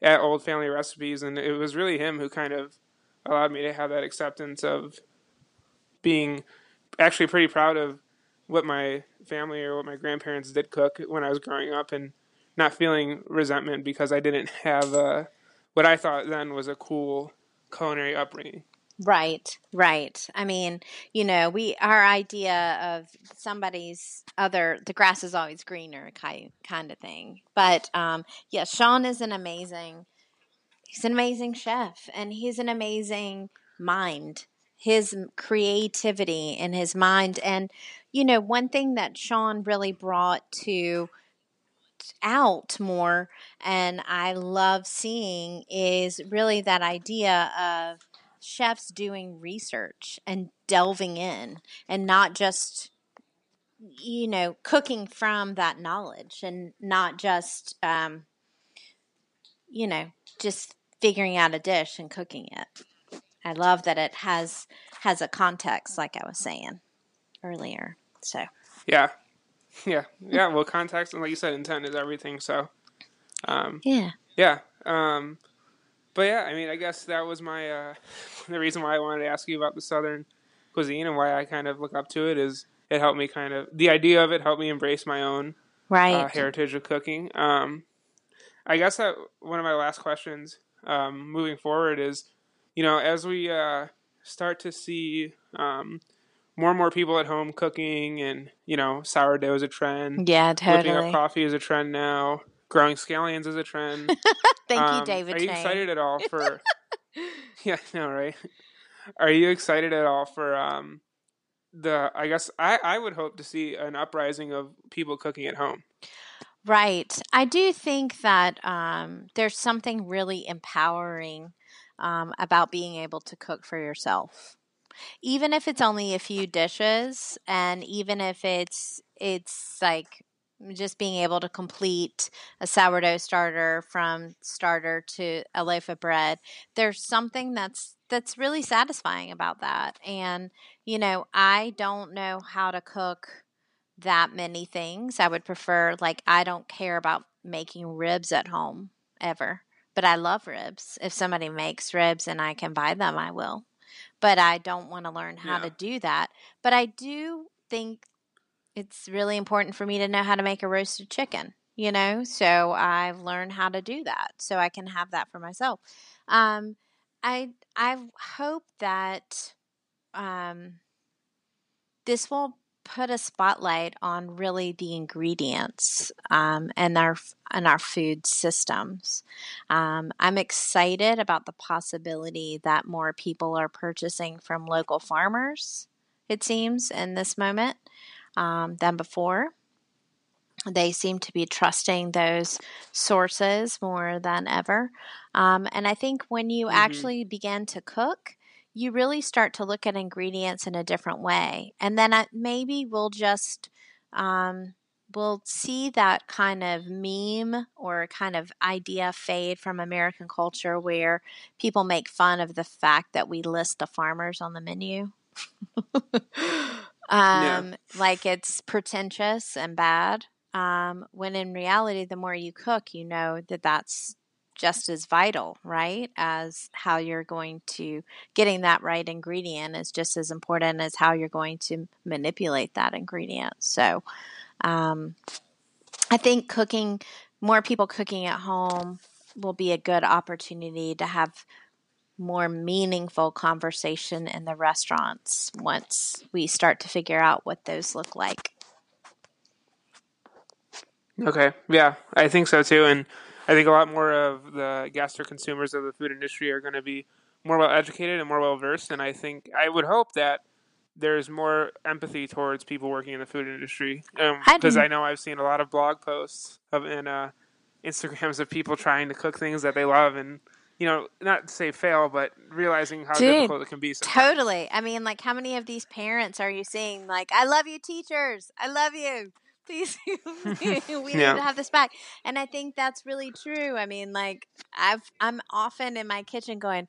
Speaker 1: at old family recipes, and it was really him who kind of allowed me to have that acceptance of being actually pretty proud of what my family or what my grandparents did cook when I was growing up, and not feeling resentment because I didn't have uh, what I thought then was a cool culinary upbringing.
Speaker 2: Right, right. I mean, you know, we our idea of somebody's other the grass is always greener kind kind of thing. But um yeah, Sean is an amazing he's an amazing chef and he's an amazing mind. His creativity in his mind and you know, one thing that Sean really brought to out more and I love seeing is really that idea of chefs doing research and delving in and not just you know cooking from that knowledge and not just um you know just figuring out a dish and cooking it i love that it has has a context like i was saying earlier so
Speaker 1: Yeah, yeah, yeah. Well, context and like you said, intent is everything. So, um,
Speaker 2: yeah
Speaker 1: yeah. Um, but yeah, I mean, I guess that was my uh, the reason why I wanted to ask you about the Southern cuisine and why I kind of look up to it is it helped me kind of the idea of it helped me embrace my own
Speaker 2: right
Speaker 1: uh, heritage of cooking. Um, I guess that one of my last questions um, moving forward is, you know, as we uh, start to see um, more and more people at home cooking, and you know, sourdough is a trend.
Speaker 2: yeah totally.
Speaker 1: Whipping up coffee is a trend now. Growing scallions is a trend.
Speaker 2: thank
Speaker 1: Um,
Speaker 2: you david
Speaker 1: Are you excited at all for? yeah, I know, right? Are you excited at all for um, the? I guess I I would hope to see an uprising of people cooking at home.
Speaker 2: Right. I do think that um, there's something really empowering um, about being able to cook for yourself, even if it's only a few dishes, and even if it's it's like just being able to complete a sourdough starter from starter to a loaf of bread. There's something that's that's really satisfying about that, and you know, I don't know how to cook that many things. I would prefer, like, I don't care about making ribs at home ever, but I love ribs. If somebody makes ribs and I can buy them, I will. But I don't want to learn how
Speaker 1: Yeah.
Speaker 2: to do that. But I do think it's really important for me to know how to make a roasted chicken, you know? So I've learned how to do that so I can have that for myself. Um, I I hope that um, this will put a spotlight on really the ingredients um, and our and our food systems. Um, I'm excited about the possibility that more people are purchasing from local farmers. It seems in this moment um, than before. They seem to be trusting those sources more than ever. Um, and I think when you
Speaker 1: Mhm.
Speaker 2: actually begin to cook, you really start to look at ingredients in a different way. And then I, maybe we'll just um, we'll see that kind of meme or kind of idea fade from American culture where people make fun of the fact that we list the farmers on the menu. um. Like it's pretentious and bad. Um, when in reality, the more you cook, you know that that's just as vital, right? As how you're going to getting that right ingredient is just as important as how you're going to manipulate that ingredient. So, um, I think cooking more people cooking at home will be a good opportunity to have more meaningful conversation in the restaurants once we start to figure out what those look like.
Speaker 1: Okay, yeah, I think so too, and I think a lot more of the guests or consumers of the food industry are going to be more well educated and more well versed, and I think I would hope that there's more empathy towards people working in the food industry because um, I know I've seen a lot of blog posts of and uh, Instagrams of people trying to cook things that they love and you know, not to say fail, but realizing how Dude, difficult it can be.
Speaker 2: Sometimes. Totally. I mean, like, how many of these parents are you seeing? Like, I love you, teachers. I love you. Please, we yeah. need to have this back. And I think that's really true. I mean, like, I've I'm often in my kitchen going,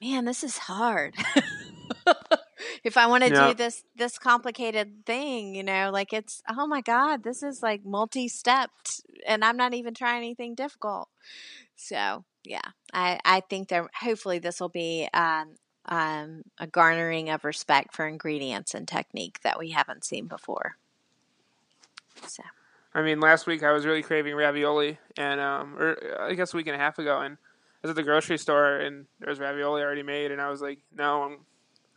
Speaker 2: man, this is hard. if I want to yeah. do this this complicated thing, you know, like it's oh my god, this is like multi-stepped, and I'm not even trying anything difficult. So yeah, I, I think that hopefully this will be um, um, a garnering of respect for ingredients and technique that we haven't seen before.
Speaker 1: So. I mean, last week I was really craving ravioli, and um, or I guess a week and a half ago, and I was at the grocery store, and there was ravioli already made, and I was like, no, I'm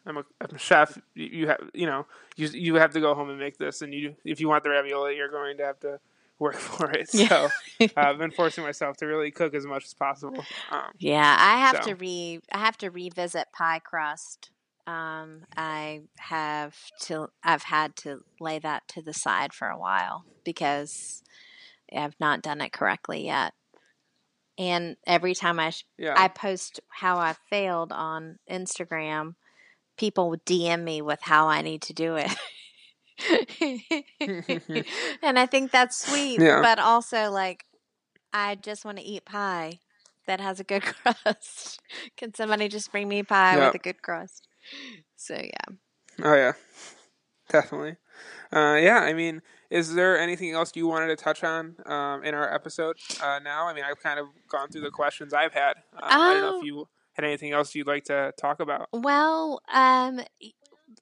Speaker 1: I'm a, I'm a chef. You, you have you know you you have to go home and make this, and you if you want the ravioli, you're going to have to work for it. So yeah. uh, I've been forcing myself to really cook as much as possible. Um,
Speaker 2: yeah, I have so. to re I have to revisit pie crust. Um, I have to I've had to lay that to the side for a while because I've not done it correctly yet. And every time I sh- yeah. I post how I failed on Instagram, people DM me with how I need to do it. and I think that's sweet, yeah. but also like I just want to eat pie that has a good crust. Can somebody just bring me pie yep. with a good crust? So yeah.
Speaker 1: Oh yeah, definitely. Uh, yeah, I mean, is there anything else you wanted to touch on um, in our episode uh, now? I mean, I've kind of gone through the questions I've had. Um, I don't know if oh. you had anything else you'd like to talk about.
Speaker 2: Well, um,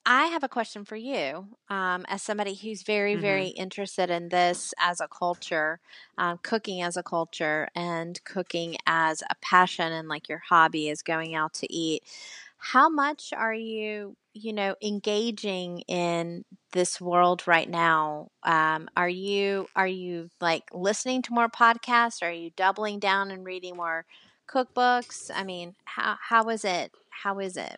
Speaker 2: I have a question for you, um, as somebody who's very, mm-hmm. very interested in this as a culture, um, cooking as a culture, and cooking as a passion, and like your hobby is going out to eat. How much are you, you know, engaging in this world right now? Um, are you are you like listening to more podcasts? Are you doubling down and reading more cookbooks? I mean, how how is it? How is it?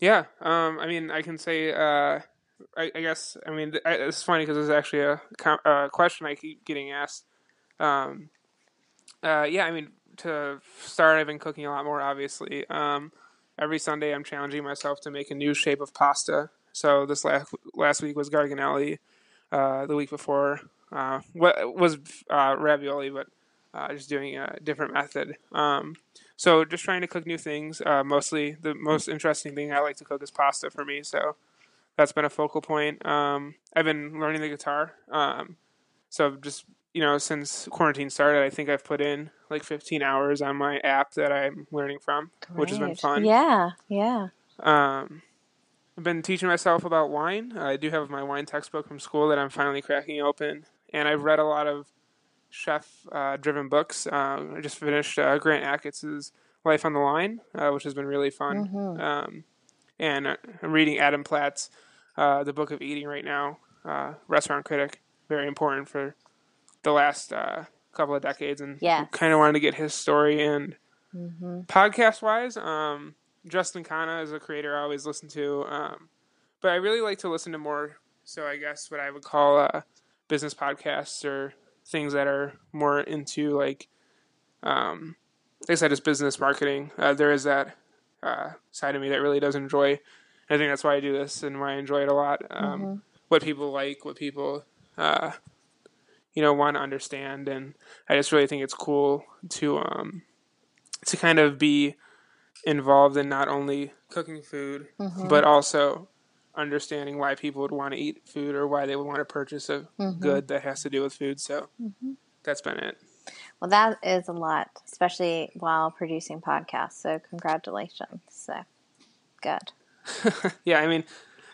Speaker 1: Yeah, um, I mean, I can say, uh, I, I, guess, I mean, th- it's funny because it's actually a, a, question I keep getting asked. Um, uh, yeah, I mean, to start, I've been cooking a lot more, obviously. Um, every Sunday, I'm challenging myself to make a new shape of pasta. So this last last week was garganelli. Uh, the week before uh, what was uh, ravioli, but uh, just doing a different method. Um, so just trying to cook new things. Uh, mostly the most interesting thing I like to cook is pasta for me. So that's been a focal point. Um, I've been learning the guitar. Um, so just you know since quarantine started, I think I've put in like 15 hours on my app that I'm learning from, Great. which has been fun.
Speaker 2: Yeah, yeah.
Speaker 1: Um, I've been teaching myself about wine. I do have my wine textbook from school that I'm finally cracking open, and I've read a lot of chef uh, driven books. Um, I just finished uh, Grant Achatz' Life on the Line, uh, which has been really fun. Mm-hmm. Um, and uh, I'm reading Adam Platt's uh, The Book of Eating right now, uh, restaurant critic. Very important for the last couple of decades, and
Speaker 2: yes.
Speaker 1: kind of wanted to get his story. And mm-hmm. podcast wise, um, Justin Khanna is a creator I always listen to, um, but I really like to listen to more. So I guess what I would call business podcasts or things that are more into like, um, like I said, it's business marketing. Uh, there is that uh, side of me that really does enjoy. I think that's why I do this and why I enjoy it a lot. Um, mm-hmm. what people like, what people uh, you know want to understand, and I just really think it's cool to um, to kind of be involved in not only cooking food mm-hmm. but also understanding why people would want to eat food or why they would want to purchase a mm-hmm. good that has to do with food. So mm-hmm. that's been it.
Speaker 2: Well, that is a lot, especially while producing podcasts. So congratulations. So good.
Speaker 1: yeah, I mean,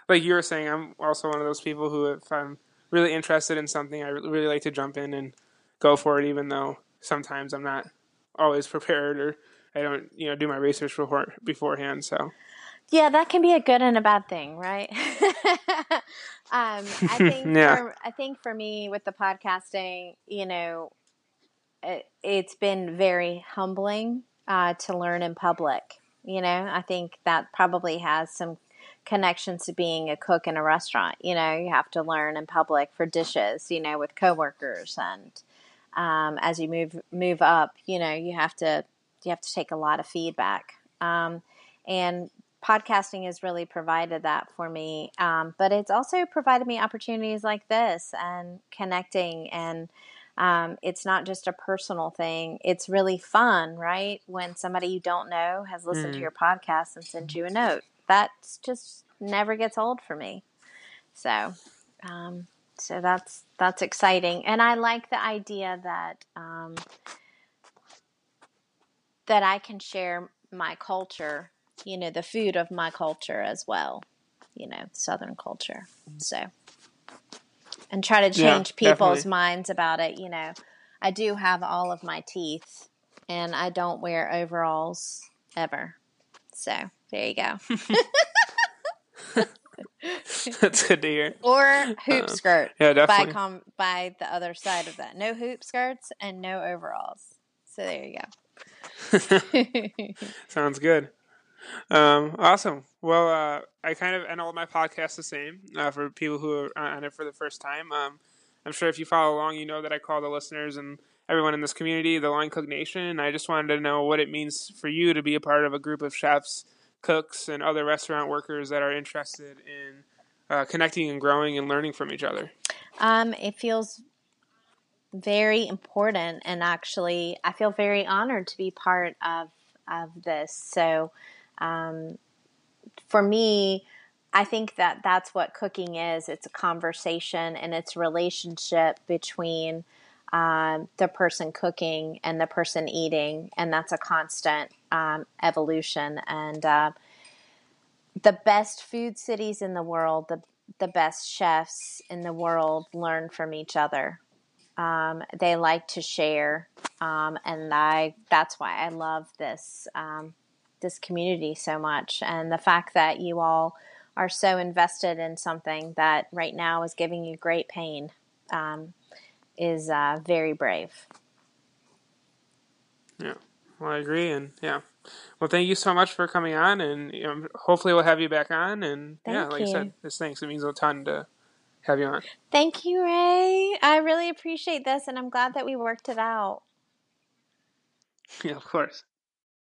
Speaker 1: like you were saying, I'm also one of those people who, if I'm really interested in something, I really like to jump in and go for it, even though sometimes I'm not always prepared or I don't, you know, do my research before beforehand. So.
Speaker 2: Yeah, that can be a good and a bad thing, right? um, I think yeah. for, I think for me with the podcasting, you know, it, has been very humbling uh, to learn in public. You know, I think that probably has some connections to being a cook in a restaurant. You know, you have to learn in public for dishes. You know, with coworkers, and um, as you move move up, you know, you have to you have to take a lot of feedback. Um, and podcasting has really provided that for me. Um, but it's also provided me opportunities like this and connecting and um, it's not just a personal thing. It's really fun, right? When somebody you don't know has listened mm. to your podcast and sent you a note. That just never gets old for me. So, um, so that's that's exciting, and I like the idea that um, that I can share my culture, you know, the food of my culture as well, you know, Southern culture. So and try to change yeah, people's definitely. minds about it. You know, I do have all of my teeth, and I don't wear overalls ever. So there you go.
Speaker 1: That's good to hear.
Speaker 2: Or hoop um, skirt.
Speaker 1: Yeah, definitely.
Speaker 2: By, com- by the other side of that. No hoop skirts and no overalls. So there you
Speaker 1: go. Sounds good. Um, awesome. Well, uh, I kind of end all my podcasts the same uh, for people who are on it for the first time. Um, I'm sure if you follow along, you know that I call the listeners and everyone in this community the Line Cook Nation. I just wanted to know what it means for you to be a part of a group of chefs, cooks, and other restaurant workers that are interested in uh, connecting and growing and learning from each other.
Speaker 2: Um, it feels very important, and actually, I feel very honored to be part of of this. So um, for me, I think that that's what cooking is. It's a conversation and it's relationship between um, the person cooking and the person eating, and that's a constant um, evolution. And uh, the best food cities in the world, the the best chefs in the world, learn from each other. Um, they like to share, um, and I that's why I love this um, this community so much and the fact that you all are so invested in something that right now is giving you great pain um, is uh, very brave.
Speaker 1: Yeah, well, I agree, and yeah, well, thank you so much for coming on, and you know, hopefully we'll have you back on. And thank yeah, like you. I said, this thanks. It means a ton to have you on.
Speaker 2: Thank you, Ray. I really appreciate this, and I'm glad that we worked it out.
Speaker 1: Yeah, of course.